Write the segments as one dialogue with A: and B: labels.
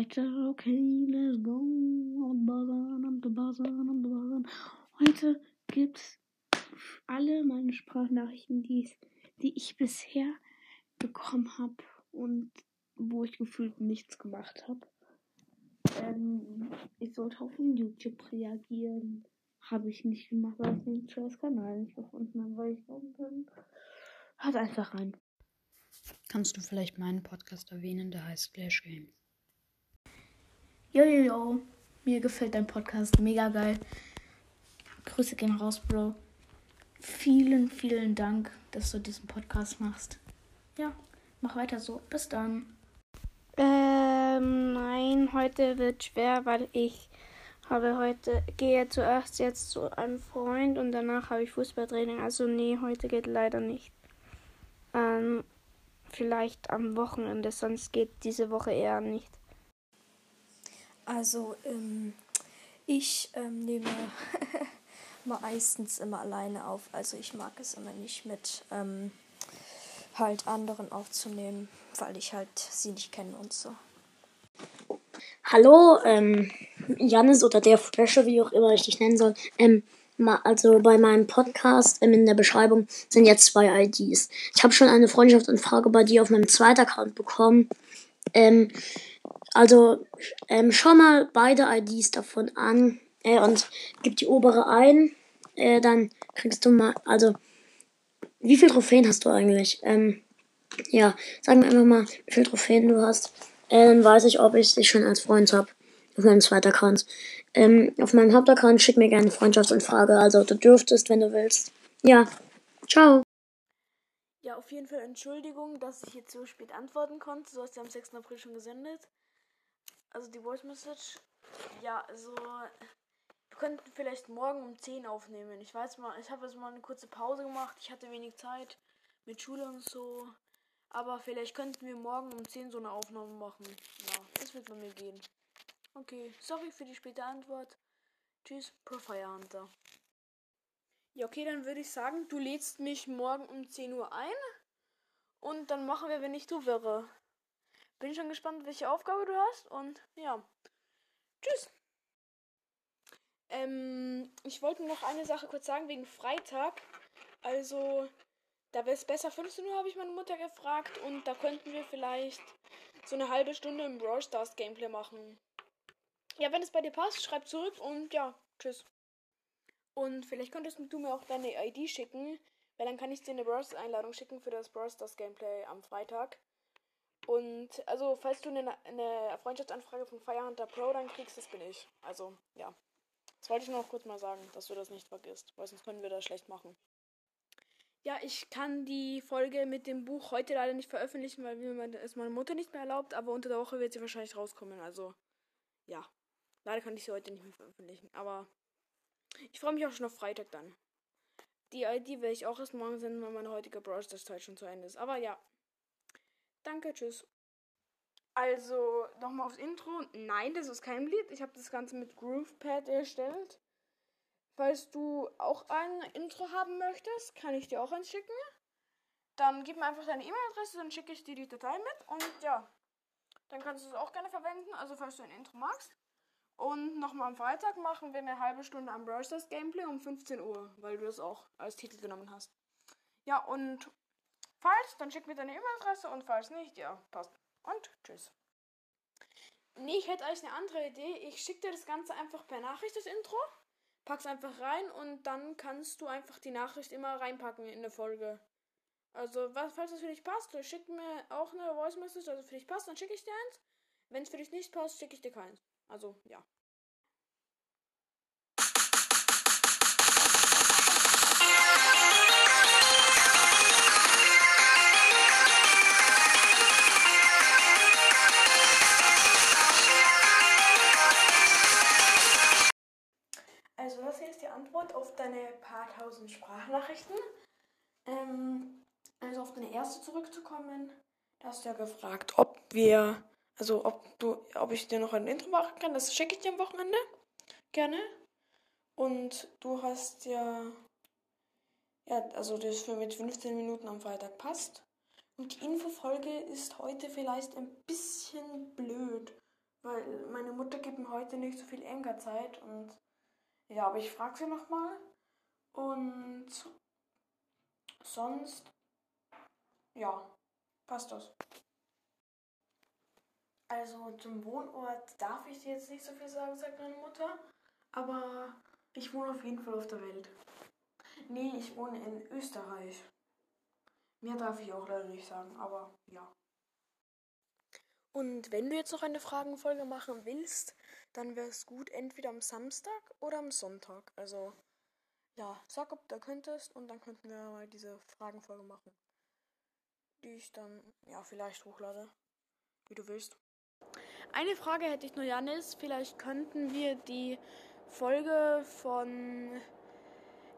A: Okay, let's go. The buzzern, the buzzern, the buzzern. Heute gibt's alle meine Sprachnachrichten, die, die ich bisher bekommen habe und wo ich gefühlt nichts gemacht habe. Ähm, ich sollte auf YouTube reagieren. Habe ich nicht gemacht, weil ich den scheiß Kanal nicht gefunden habe, weil ich bin. Hört einfach rein.
B: Kannst du vielleicht meinen Podcast erwähnen, der heißt Flash Game?
A: Jo, jo, jo. Mir gefällt dein Podcast mega geil. Grüße gehen raus, Bro. Vielen, vielen Dank, dass du diesen Podcast machst. Ja, mach weiter so. Bis dann.
C: Ähm, nein, heute wird schwer, weil ich habe heute, gehe zuerst jetzt zu einem Freund und danach habe ich Fußballtraining. Also nee, heute geht leider nicht. Ähm, vielleicht am Wochenende, sonst geht diese Woche eher nicht.
D: Also, ähm, ich ähm, nehme meistens immer alleine auf. Also ich mag es immer nicht mit ähm, halt anderen aufzunehmen, weil ich halt sie nicht kenne und so.
E: Hallo, ähm, Janis oder der Fresher, wie auch immer ich dich nennen soll. Ähm, also bei meinem Podcast ähm, in der Beschreibung sind jetzt zwei IDs. Ich habe schon eine Freundschaftsanfrage bei dir auf meinem zweiten Account bekommen. Ähm, also ähm, schau mal beide IDs davon an äh, und gib die obere ein. Äh, dann kriegst du mal, also wie viele Trophäen hast du eigentlich? Ähm, ja, sag mir einfach mal, wie viele Trophäen du hast. Äh, dann weiß ich, ob ich dich schon als Freund habe. Auf meinem zweiten Account. Ähm, auf meinem Hauptaccount schick mir gerne Freundschaftsanfrage. Also du dürftest, wenn du willst. Ja. Ciao.
C: Ja, auf jeden Fall Entschuldigung, dass ich jetzt so spät antworten konnte. Du hast ja am 6. April schon gesendet. Also die Voice Message. Ja, also wir könnten vielleicht morgen um 10 aufnehmen. Ich weiß mal, ich habe jetzt mal eine kurze Pause gemacht. Ich hatte wenig Zeit mit Schule und so. Aber vielleicht könnten wir morgen um 10 so eine Aufnahme machen. Ja, das wird bei mir gehen. Okay, sorry für die späte Antwort. Tschüss, Profile Hunter. Ja, okay, dann würde ich sagen, du lädst mich morgen um 10 Uhr ein. Und dann machen wir, wenn ich du wäre. Bin schon gespannt, welche Aufgabe du hast. Und ja. Tschüss. Ähm, ich wollte noch eine Sache kurz sagen wegen Freitag. Also, da wäre es besser 15 Uhr, habe ich meine Mutter gefragt. Und da könnten wir vielleicht so eine halbe Stunde im Brawl Stars Gameplay machen. Ja, wenn es bei dir passt, schreib zurück und ja, tschüss. Und vielleicht könntest du mir auch deine ID schicken, weil dann kann ich dir eine Brawl Stars Einladung schicken für das Brawl Stars Gameplay am Freitag. Und also, falls du eine, eine Freundschaftsanfrage von Firehunter Pro dann kriegst, das bin ich. Also, ja. Das wollte ich noch kurz mal sagen, dass du das nicht vergisst, weil sonst können wir das schlecht machen. Ja, ich kann die Folge mit dem Buch heute leider nicht veröffentlichen, weil es meine Mutter nicht mehr erlaubt, aber unter der Woche wird sie wahrscheinlich rauskommen. Also, ja. Leider kann ich sie heute nicht mehr veröffentlichen, aber ich freue mich auch schon auf Freitag dann. Die ID werde ich auch erst morgen senden, weil meine heutige Browser-Zeit schon zu Ende ist. Aber ja. Danke, tschüss. Also, nochmal aufs Intro. Nein, das ist kein Lied. Ich habe das Ganze mit GroovePad erstellt. Falls du auch ein Intro haben möchtest, kann ich dir auch eins schicken. Dann gib mir einfach deine E-Mail-Adresse, dann schicke ich dir die Datei mit. Und ja, dann kannst du es auch gerne verwenden. Also, falls du ein Intro magst. Und nochmal am Freitag machen wir eine halbe Stunde am Brawl Gameplay um 15 Uhr, weil du das auch als Titel genommen hast. Ja, und falls, dann schick mir deine E-Mail-Adresse und falls nicht, ja, passt. Und tschüss. Nee, ich hätte eigentlich eine andere Idee. Ich schicke dir das Ganze einfach per Nachricht, das Intro. Pack's einfach rein und dann kannst du einfach die Nachricht immer reinpacken in der Folge. Also, was, falls es für dich passt, schick mir auch eine Voice Message, also für dich passt, dann schicke ich dir eins. Wenn es für dich nicht passt, schicke ich dir keins. Also, ja. 2000 Sprachnachrichten. Ähm, also auf deine erste zurückzukommen, da hast du ja gefragt, ob wir, also ob du, ob ich dir noch ein Intro machen kann, das schicke ich dir am Wochenende. Gerne. Und du hast ja, ja, also das für mit 15 Minuten am Freitag passt. Und die Infofolge ist heute vielleicht ein bisschen blöd, weil meine Mutter gibt mir heute nicht so viel Enkerzeit und ja, aber ich frage sie nochmal. Und sonst, ja, passt das. Also zum Wohnort darf ich dir jetzt nicht so viel sagen, sagt meine Mutter. Aber ich wohne auf jeden Fall auf der Welt. Nee, ich wohne in Österreich. Mehr darf ich auch leider nicht sagen, aber ja. Und wenn du jetzt noch eine Fragenfolge machen willst, dann wäre es gut, entweder am Samstag oder am Sonntag. Also, ja, sag, ob du könntest und dann könnten wir mal diese Fragenfolge machen. Die ich dann, ja, vielleicht hochlade. Wie du willst. Eine Frage hätte ich nur, Janis. Vielleicht könnten wir die Folge von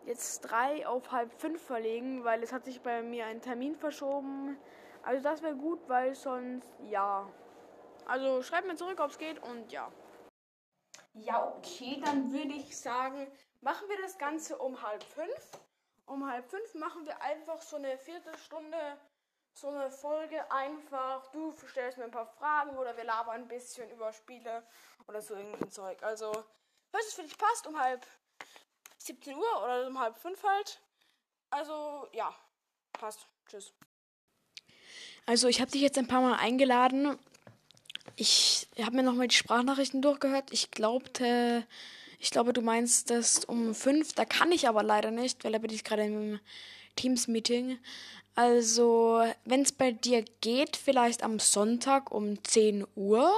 C: jetzt drei auf halb fünf verlegen, weil es hat sich bei mir ein Termin verschoben. Also das wäre gut, weil sonst ja. Also schreibt mir zurück, ob es geht und ja. Ja, okay, dann würde ich sagen, machen wir das Ganze um halb fünf. Um halb fünf machen wir einfach so eine Viertelstunde, so eine Folge einfach. Du stellst mir ein paar Fragen oder wir labern ein bisschen über Spiele oder so irgendein Zeug. Also, falls es für dich passt, um halb 17 Uhr oder um halb fünf halt. Also, ja, passt. Tschüss. Also, ich habe dich jetzt ein paar Mal eingeladen. Ich habe mir nochmal die Sprachnachrichten durchgehört. Ich glaubte, ich glaube, du meinst das um fünf. Da kann ich aber leider nicht, weil da bin ich gerade im Teams-Meeting. Also, wenn es bei dir geht, vielleicht am Sonntag um 10 Uhr.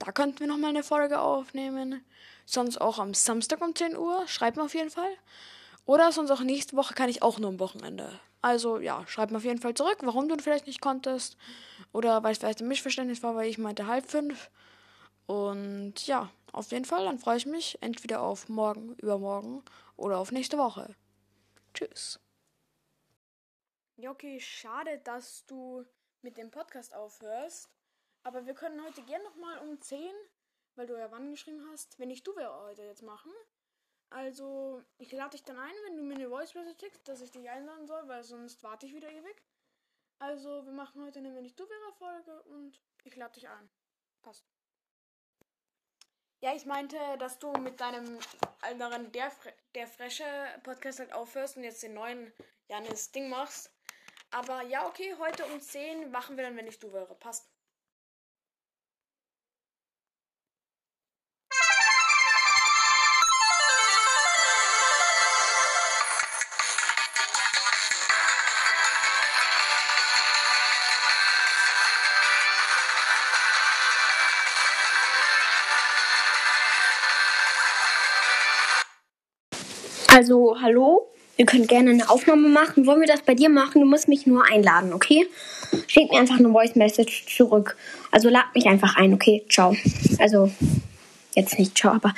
C: Da könnten wir nochmal eine Folge aufnehmen. Sonst auch am Samstag um 10 Uhr. Schreib mir auf jeden Fall. Oder sonst auch nächste Woche kann ich auch nur am Wochenende. Also ja, schreib mir auf jeden Fall zurück, warum du vielleicht nicht konntest. Oder weil es vielleicht ein Missverständnis war, weil ich meinte halb fünf. Und ja, auf jeden Fall, dann freue ich mich entweder auf morgen, übermorgen oder auf nächste Woche. Tschüss. Ja, okay, schade, dass du mit dem Podcast aufhörst. Aber wir können heute gern nochmal um 10, weil du ja wann geschrieben hast, wenn ich du wäre heute jetzt machen. Also, ich lade dich dann ein, wenn du mir eine Voice Message schickst, dass ich dich einladen soll, weil sonst warte ich wieder ewig. Also, wir machen heute eine Wenn ich du wäre Folge und ich lade dich ein. Passt. Ja, ich meinte, dass du mit deinem anderen der, der Fresche Podcast halt aufhörst und jetzt den neuen Janis Ding machst. Aber ja, okay, heute um 10 machen wir dann, wenn ich du wäre. Passt.
E: Also, hallo? Wir können gerne eine Aufnahme machen. Wollen wir das bei dir machen? Du musst mich nur einladen, okay? Schick mir einfach eine Voice Message zurück. Also lad mich einfach ein, okay? Ciao. Also, jetzt nicht ciao, aber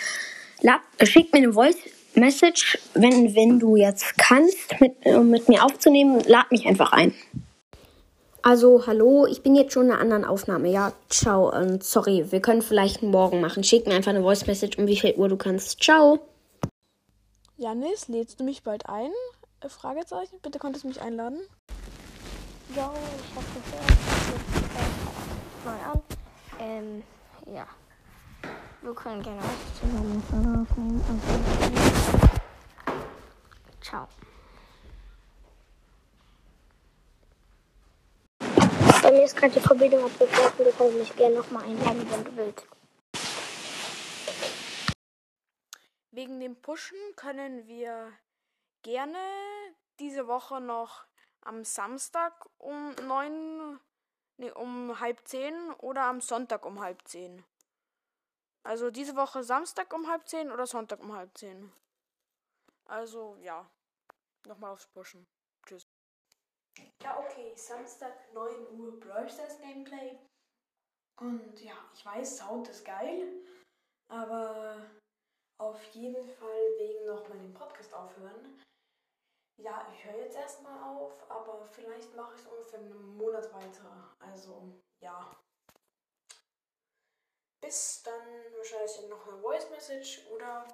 E: lad, schick mir eine Voice Message, wenn, wenn du jetzt kannst, mit, äh, mit mir aufzunehmen. Lad mich einfach ein. Also, hallo, ich bin jetzt schon in einer anderen Aufnahme. Ja, ciao. Und sorry, wir können vielleicht morgen machen. Schick mir einfach eine Voice Message, um wie viel Uhr du kannst. Ciao.
C: Janis, lädst du mich bald ein? Äh, Fragezeichen. Bitte konntest du mich einladen?
D: Ja, ich hab gehört. Neu an. Ähm, ja. Wir können gerne auch zusammen aufnehmen. Also, ciao. Bei mir ist gerade die Verbindung abgebrochen. Du kannst mich gerne nochmal einladen, wenn du willst.
C: Wegen dem Pushen können wir gerne diese Woche noch am Samstag um neun, nee, um halb zehn oder am Sonntag um halb zehn. Also diese Woche Samstag um halb zehn oder Sonntag um halb zehn. Also ja, nochmal aufs Pushen. Tschüss. Ja, okay, Samstag 9 Uhr Brawl Stars Gameplay. Und ja, ich weiß, Sound ist geil, aber auf jeden Fall wegen noch mal den Podcast aufhören. Ja, ich höre jetzt erstmal auf, aber vielleicht mache ich es ungefähr einen Monat weiter. Also, ja. Bis dann wahrscheinlich noch eine Voice Message oder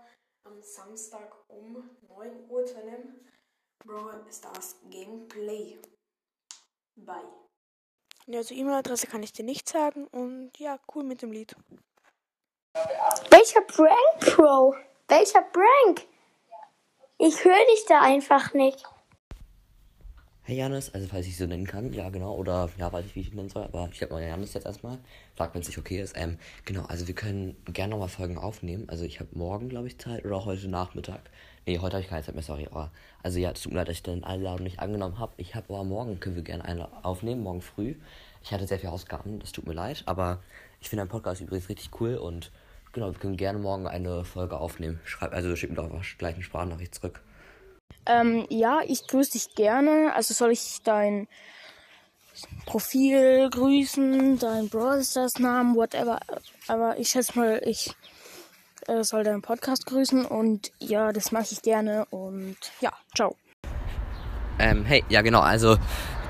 C: am Samstag um 9 Uhr zu einem Brawl Stars Gameplay. Bye. Ja, also E-Mail-Adresse kann ich dir nicht sagen und ja, cool mit dem Lied.
E: Welcher Prank, Bro? Welcher Prank? Ich höre dich da einfach nicht.
F: Hey Janis, also falls ich so nennen kann, ja genau, oder ja, weiß ich, wie ich ihn nennen soll, aber ich habe mal Janis jetzt erstmal. Frag, wenn es nicht okay ist. Ähm, genau, also wir können gerne nochmal Folgen aufnehmen. Also ich habe morgen, glaube ich, Zeit oder heute Nachmittag. Nee, heute habe ich keine Zeit mehr, sorry. Aber, also ja, es tut mir leid, dass ich den Einladung nicht angenommen habe. Ich habe aber morgen, können wir gerne eine aufnehmen, morgen früh. Ich hatte sehr viele Ausgaben, das tut mir leid, aber ich finde dein Podcast übrigens richtig cool und genau, wir können gerne morgen eine Folge aufnehmen. Schreib, also schick mir doch gleich eine Sprachnachricht zurück.
G: Ähm, ja, ich grüße dich gerne. Also soll ich dein Profil grüßen, dein Stars Namen, whatever. Aber ich schätze mal, ich äh, soll deinen Podcast grüßen und ja, das mache ich gerne und ja, ciao.
F: Ähm, hey, ja genau, also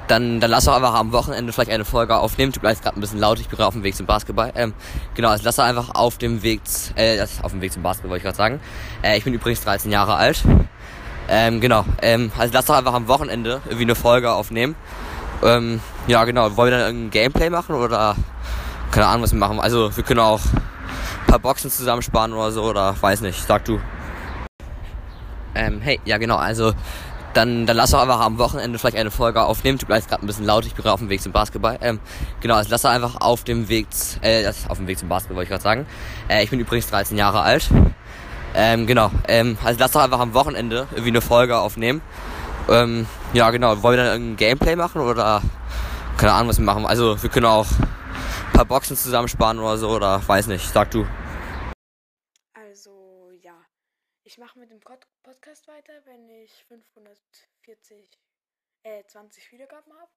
F: dann, dann lass doch einfach am Wochenende vielleicht eine Folge aufnehmen. Du bleibst gerade ein bisschen laut, ich bin gerade auf dem Weg zum Basketball. Ähm, genau, also lass doch einfach auf dem Weg, äh, auf dem Weg zum Basketball wollte ich gerade sagen. Äh, ich bin übrigens 13 Jahre alt. Ähm, genau, ähm, also lass doch einfach am Wochenende irgendwie eine Folge aufnehmen. Ähm, ja, genau, wollen wir dann irgendein Gameplay machen oder keine Ahnung, was wir machen. Also wir können auch ein paar Boxen zusammensparen oder so oder weiß nicht, sag du. Ähm, hey, ja genau, also dann, dann lass doch einfach am Wochenende vielleicht eine Folge aufnehmen. Du bleibst gerade ein bisschen laut, ich bin gerade auf dem Weg zum Basketball. Ähm, genau, also lass doch einfach auf dem Weg, äh, auf dem Weg zum Basketball wollte ich gerade sagen. Äh, ich bin übrigens 13 Jahre alt. Ähm, genau, ähm, also lass doch einfach am Wochenende irgendwie eine Folge aufnehmen. Ähm, ja, genau, wollen wir dann irgendein Gameplay machen oder keine Ahnung, was wir machen. Also wir können auch ein paar Boxen zusammensparen oder so oder weiß nicht, sag du.
C: Also, ja. Ich mache mit dem Pod Podcast weiter, wenn ich 540, äh, 20 Wiedergaben habe.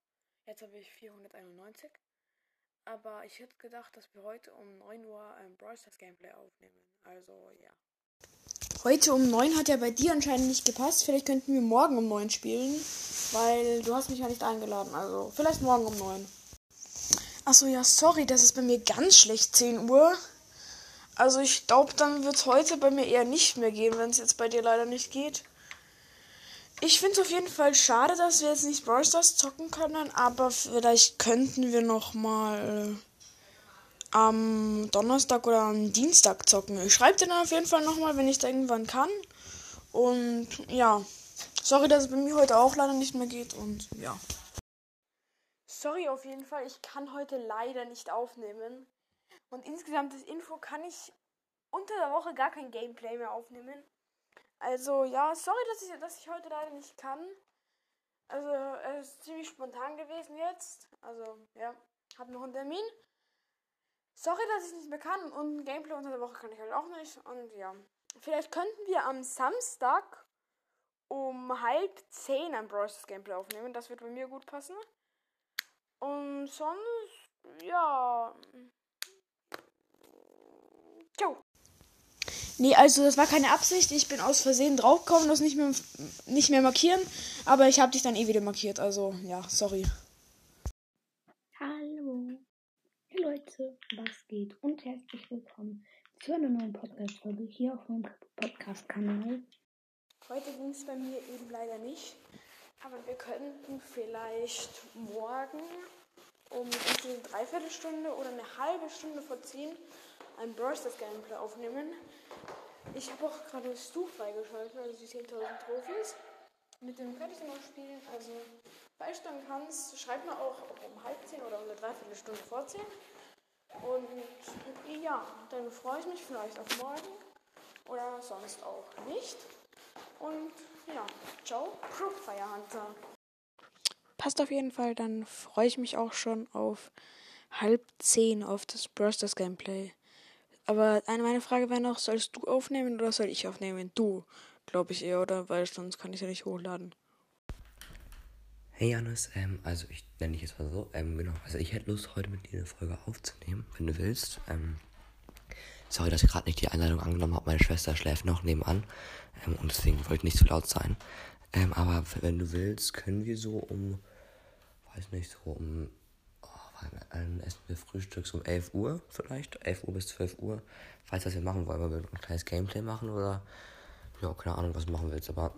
C: Jetzt habe ich 491. Aber ich hätte gedacht, dass wir heute um 9 Uhr ein Brawl Stars Gameplay aufnehmen. Also, ja. Heute um 9 hat ja bei dir anscheinend nicht gepasst. Vielleicht könnten wir morgen um 9 spielen. Weil du hast mich ja nicht eingeladen. Also, vielleicht morgen um 9. Achso, ja, sorry, das ist bei mir ganz schlecht 10 Uhr. Also ich glaube, dann wird es heute bei mir eher nicht mehr gehen, wenn es jetzt bei dir leider nicht geht. Ich finde es auf jeden Fall schade, dass wir jetzt nicht Brawl Stars zocken können, aber vielleicht könnten wir noch mal am Donnerstag oder am Dienstag zocken. Ich schreibe dir dann auf jeden Fall noch mal, wenn ich da irgendwann kann. Und ja, sorry, dass es bei mir heute auch leider nicht mehr geht und ja. Sorry auf jeden Fall, ich kann heute leider nicht aufnehmen. Und insgesamt das Info kann ich unter der Woche gar kein Gameplay mehr aufnehmen. Also ja, sorry, dass ich, dass ich heute leider nicht kann. Also es ist ziemlich spontan gewesen jetzt. Also ja, hab noch einen Termin. Sorry, dass ich nicht mehr kann. Und Gameplay unter der Woche kann ich halt auch nicht. Und ja, vielleicht könnten wir am Samstag um halb zehn ein Stars Gameplay aufnehmen. Das wird bei mir gut passen. Und sonst, ja. Ciao. Nee, also das war keine Absicht. Ich bin aus Versehen draufgekommen, das nicht mehr, nicht mehr markieren. Aber ich habe dich dann eh wieder markiert. Also ja, sorry.
A: Hallo. Hey Leute, was geht? Und herzlich willkommen zu einer neuen Podcast-Folge hier auf meinem Podcast-Kanal.
C: Heute ging es bei mir eben leider nicht. Aber wir könnten vielleicht morgen um eine Dreiviertelstunde oder eine halbe Stunde vor 10 ein Bursters Gameplay aufnehmen. Ich habe auch gerade Stu freigeschaltet, also die 10.000 Profis. Mit dem könnte ich noch spielen. Also, beisteuern kannst, schreib mir auch um halb zehn oder um eine Dreiviertelstunde vor zehn. Und ja, dann freue ich mich vielleicht auf morgen oder sonst auch nicht. Und ja, ciao, Pro Firehunter. Passt auf jeden Fall, dann freue ich mich auch schon auf halb zehn auf das Bursters Gameplay. Aber eine meine Frage wäre noch, sollst du aufnehmen oder soll ich aufnehmen? Du, glaube ich eher, oder? Weil sonst kann ich ja nicht hochladen.
F: Hey Janis, ähm, also ich nenne dich jetzt mal so, ähm, genau, also ich hätte Lust, heute mit dir eine Folge aufzunehmen, wenn du willst. Ähm, sorry, dass ich gerade nicht die Einladung angenommen habe, meine Schwester schläft noch nebenan ähm, und deswegen wollte ich nicht zu laut sein. Ähm, aber wenn du willst, können wir so um, weiß nicht, so um dann essen wir frühstücks um 11 Uhr vielleicht, 11 Uhr bis 12 Uhr. Falls das wir machen wollen, weil wir ein kleines Gameplay machen oder ja, keine Ahnung, was machen willst, aber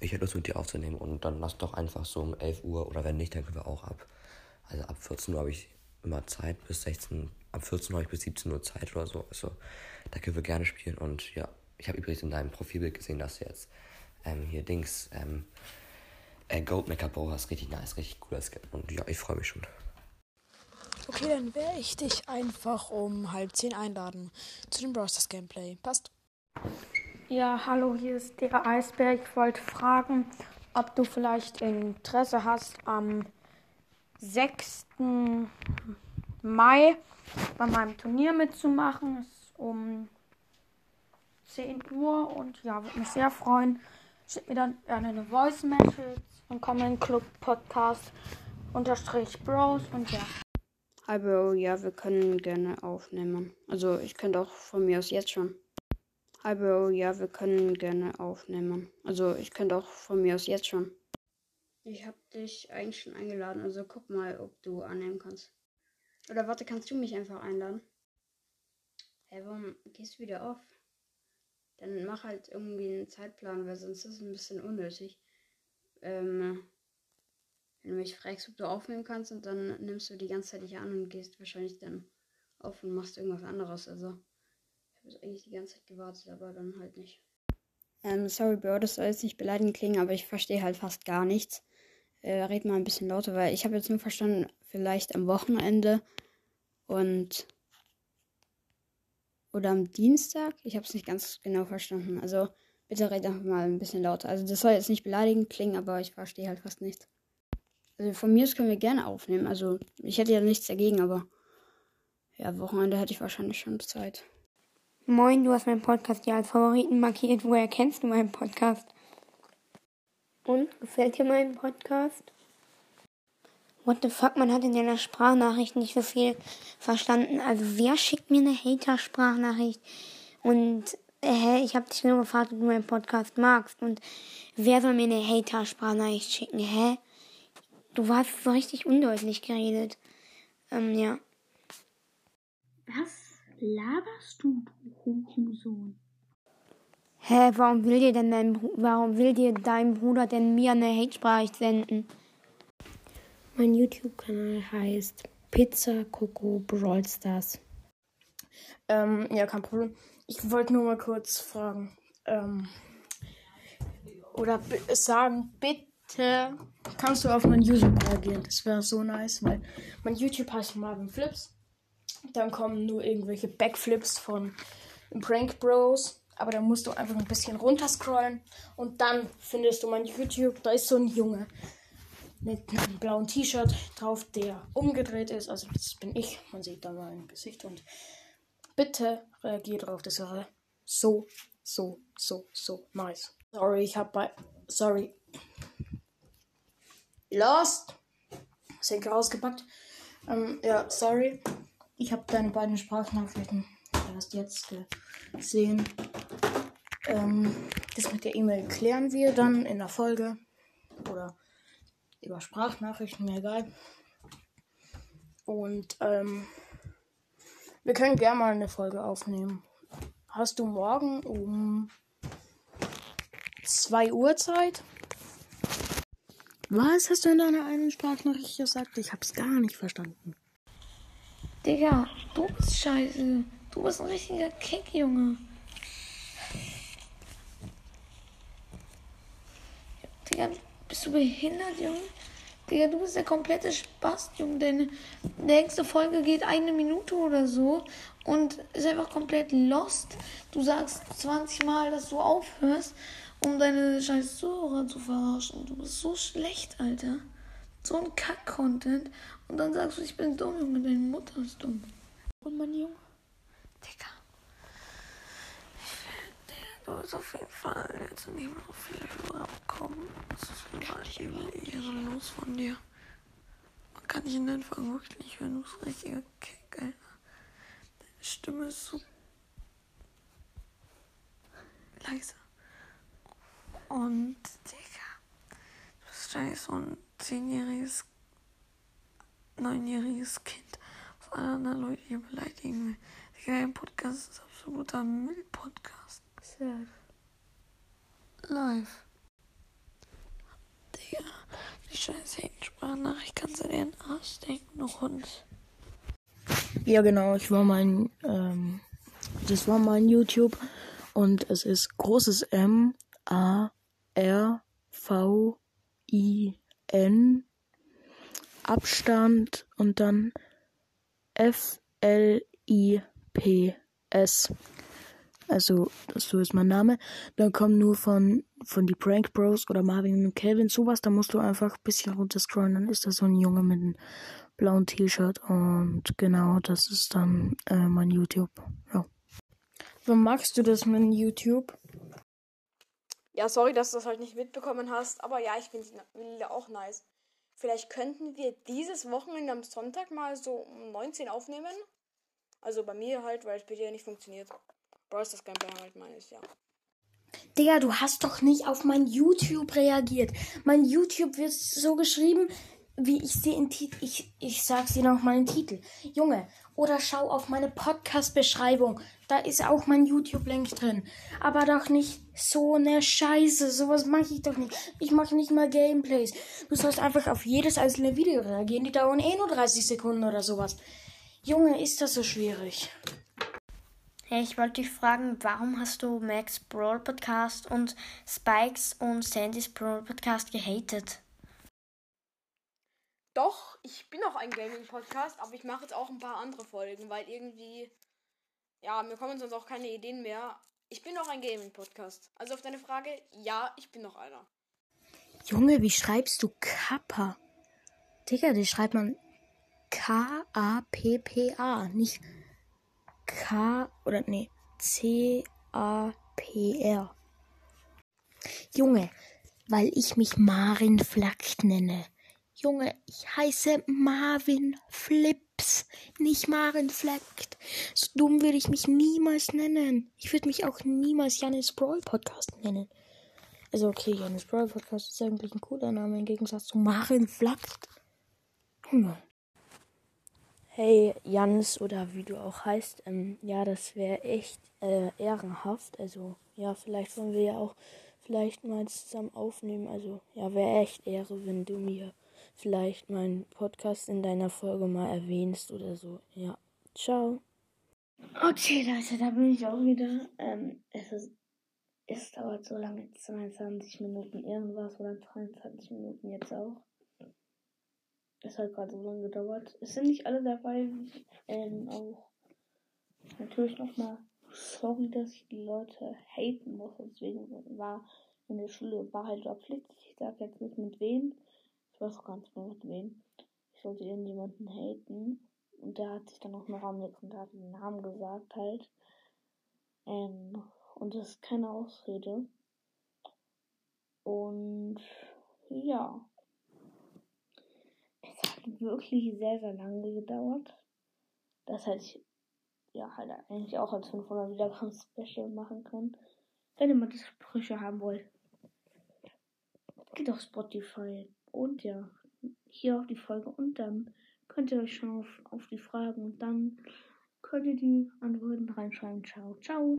F: ich hätte Lust mit dir aufzunehmen und dann lass doch einfach so um 11 Uhr oder wenn nicht, dann können wir auch ab. Also ab 14 Uhr habe ich immer Zeit bis 16, ab 14 Uhr bis 17 Uhr Zeit oder so. Also da können wir gerne spielen. Und ja, ich habe übrigens in deinem Profilbild gesehen, dass du jetzt ähm, hier Dings, ähm, äh, Goldmaker Bow hast. Richtig nice, richtig cooler Skin. Und ja, ich freue mich schon.
C: Okay, dann werde ich dich einfach um halb zehn einladen zu dem Brosters Gameplay. Passt?
G: Ja, hallo, hier ist der Eisberg. Ich wollte fragen, ob du vielleicht Interesse hast, am 6. Mai bei meinem Turnier mitzumachen. Es ist um 10 Uhr und ja, würde mich sehr freuen. Schick mir dann gerne eine Voice Message und Comment Club Podcast unterstrich Bros und ja.
B: Hi Bro, ja, wir können gerne aufnehmen. Also ich könnte auch von mir aus jetzt schon. Hi Bro, ja, wir können gerne aufnehmen. Also ich könnte auch von mir aus jetzt schon. Ich habe dich eigentlich schon eingeladen, also guck mal, ob du annehmen kannst. Oder warte, kannst du mich einfach einladen? Hä, warum gehst du wieder auf? Dann mach halt irgendwie einen Zeitplan, weil sonst ist es ein bisschen unnötig. Ähm, wenn du mich fragst, ob du aufnehmen kannst und dann nimmst du die ganze Zeit dich an und gehst wahrscheinlich dann auf und machst irgendwas anderes. Also, ich habe eigentlich die ganze Zeit gewartet, aber dann halt nicht. Ähm, sorry, Bro, das soll jetzt nicht beleidigend klingen, aber ich verstehe halt fast gar nichts. Äh, red mal ein bisschen lauter, weil ich habe jetzt nur verstanden, vielleicht am Wochenende und oder am Dienstag. Ich habe es nicht ganz genau verstanden. Also bitte red einfach mal ein bisschen lauter. Also das soll jetzt nicht beleidigend klingen, aber ich verstehe halt fast nichts. Also von mir aus können wir gerne aufnehmen. Also ich hätte ja nichts dagegen, aber ja, Wochenende hätte ich wahrscheinlich schon Zeit.
H: Moin, du hast meinen Podcast ja als Favoriten markiert. Woher kennst du meinen Podcast? Und gefällt dir mein Podcast? What the fuck, man hat in deiner Sprachnachricht nicht so viel verstanden. Also wer schickt mir eine Hater-Sprachnachricht? Und äh, ich habe dich nur gefragt, ob du meinen Podcast magst. Und wer soll mir eine Hater-Sprachnachricht schicken? Hä? Du hast so richtig undeutlich geredet. Ähm, ja.
I: Was laberst du, du Hurensohn?
H: Hä, warum will dir denn dein, warum will dir dein Bruder denn mir eine Hate-Sprachricht senden?
J: Mein YouTube-Kanal heißt Pizza Coco Brawl Stars.
G: Ähm, ja, kein Problem. Ich wollte nur mal kurz fragen. Ähm, oder sagen, bitte kannst du auf mein YouTube reagieren. Das wäre so nice, weil mein YouTube heißt Marvin Flips. Dann kommen nur irgendwelche Backflips von Prank Bros. Aber dann musst du einfach ein bisschen runterscrollen und dann findest du mein YouTube. Da ist so ein Junge mit einem blauen T-Shirt drauf, der umgedreht ist. Also das bin ich. Man sieht da mein Gesicht und bitte reagier drauf. Das wäre so, so, so, so nice. Sorry, ich hab bei. Sorry. Lost. Senke rausgepackt. Ähm, ja, sorry. Ich habe deine beiden Sprachnachrichten erst jetzt gesehen. Ähm, das mit der E-Mail klären wir dann in der Folge. Oder über Sprachnachrichten, mir egal. Und ähm, wir können gerne mal eine Folge aufnehmen. Hast du morgen um 2 Uhr Zeit? Was hast du in deiner einen Sprachnachricht gesagt? Ich hab's gar nicht verstanden.
I: Digga, du bist scheiße. Du bist ein richtiger Kick, Junge. Digga, bist du behindert, Junge? Digga, du bist der komplette Spaß, Junge. Deine nächste Folge geht eine Minute oder so und ist einfach komplett lost. Du sagst 20 Mal, dass du aufhörst, um deine scheiß Zuhörer zu verarschen. Du bist so schlecht, Alter. So ein Kack-Content. Und dann sagst du, ich bin dumm, Junge. Deine Mutter ist dumm. Und mein Junge? Digga. Du bist auf jeden Fall jetzt nicht mehr so viele Hörer bekommen. Das ist übel ehrenlos von dir. Man kann dich in den Fall wirklich nicht hören. Du bist richtiger Kick, Alter. Deine Stimme ist so leise. Und, Digga, du bist wahrscheinlich so ein zehnjähriges, neunjähriges Kind, was alle anderen Leute hier beleidigen will. Digga, dein Podcast ist absoluter Müll-Podcast. Sad. Live. Digga, die scheiß Sprachnachricht kannst du dir in den Arsch stecken, du Hund.
G: Ja, genau, ich war mein, ähm, das war mein YouTube und es ist großes M A R V I N Abstand und dann F L I P S. Also, so ist mein Name. Dann kommen nur von, von die Prank Bros oder Marvin und Calvin sowas. Da musst du einfach ein bisschen runter scrollen. Dann ist da so ein Junge mit einem blauen T-Shirt. Und genau, das ist dann äh, mein YouTube. Ja. Warum magst du das mit YouTube?
C: Ja, sorry, dass du das halt nicht mitbekommen hast. Aber ja, ich finde die Lieder auch nice. Vielleicht könnten wir dieses Wochenende am Sonntag mal so um 19 aufnehmen. Also bei mir halt, weil es bei dir nicht funktioniert. Bros, das Gameplay halt meines, ja.
G: Digga, du hast doch nicht auf mein YouTube reagiert. Mein YouTube wird so geschrieben, wie ich sehe in Titel. Ich, ich sag's dir noch mal in Titel. Junge, oder schau auf meine Podcast-Beschreibung. Da ist auch mein YouTube-Link drin. Aber doch nicht so eine Scheiße. Sowas mache ich doch nicht. Ich mache nicht mal Gameplays. Du sollst einfach auf jedes einzelne Video reagieren. Die dauern eh nur 30 Sekunden oder sowas. Junge, ist das so schwierig?
H: Hey, ich wollte dich fragen, warum hast du Max Brawl Podcast und Spikes und Sandys Brawl Podcast gehatet?
C: Doch, ich bin auch ein Gaming-Podcast, aber ich mache jetzt auch ein paar andere Folgen, weil irgendwie, ja, mir kommen sonst auch keine Ideen mehr. Ich bin auch ein Gaming-Podcast. Also auf deine Frage, ja, ich bin noch einer.
G: Junge, wie schreibst du Kappa? Digga, die schreibt man K-A-P-P-A, nicht K oder nee, C-A-P-R. Junge, weil ich mich Marin Flackt nenne. Junge, ich heiße Marvin Flips, nicht Marin Flackt. So dumm würde ich mich niemals nennen. Ich würde mich auch niemals Janis Brawl Podcast nennen. Also okay, Janis Brawl Podcast ist eigentlich ein cooler Name im Gegensatz zu Marin Flackt. Junge.
J: Hey Jans oder wie du auch heißt, ähm, ja, das wäre echt äh, ehrenhaft. Also ja, vielleicht wollen wir ja auch vielleicht mal zusammen aufnehmen. Also ja, wäre echt Ehre, wenn du mir vielleicht meinen Podcast in deiner Folge mal erwähnst oder so. Ja, ciao.
A: Okay, Leute, da bin ich auch wieder. Ähm, es ist, es dauert so lange, 22 Minuten irgendwas oder 23 Minuten jetzt auch. Es hat gerade so lange gedauert. Es sind nicht alle dabei. Ähm, auch natürlich nochmal sorry, dass ich die Leute haten muss. Deswegen war in der Schule war halt Pflicht. Ich sag jetzt nicht mit wem. Ich weiß auch gar nicht mehr mit wem. Ich sollte irgendjemanden haten. Und der hat sich dann auch noch am nächsten Tag den Namen gesagt halt. Ähm, und das ist keine Ausrede. Und ja. Es hat wirklich sehr, sehr lange gedauert. Das hätte ich ja halt eigentlich auch als 500 Wiedergaben-Special machen können. Wenn ihr mal die Sprüche haben wollt, geht auf Spotify. Und ja, hier auf die Folge. Und dann könnt ihr euch schon auf, auf die Fragen und dann könnt ihr die Antworten reinschreiben. Ciao, ciao.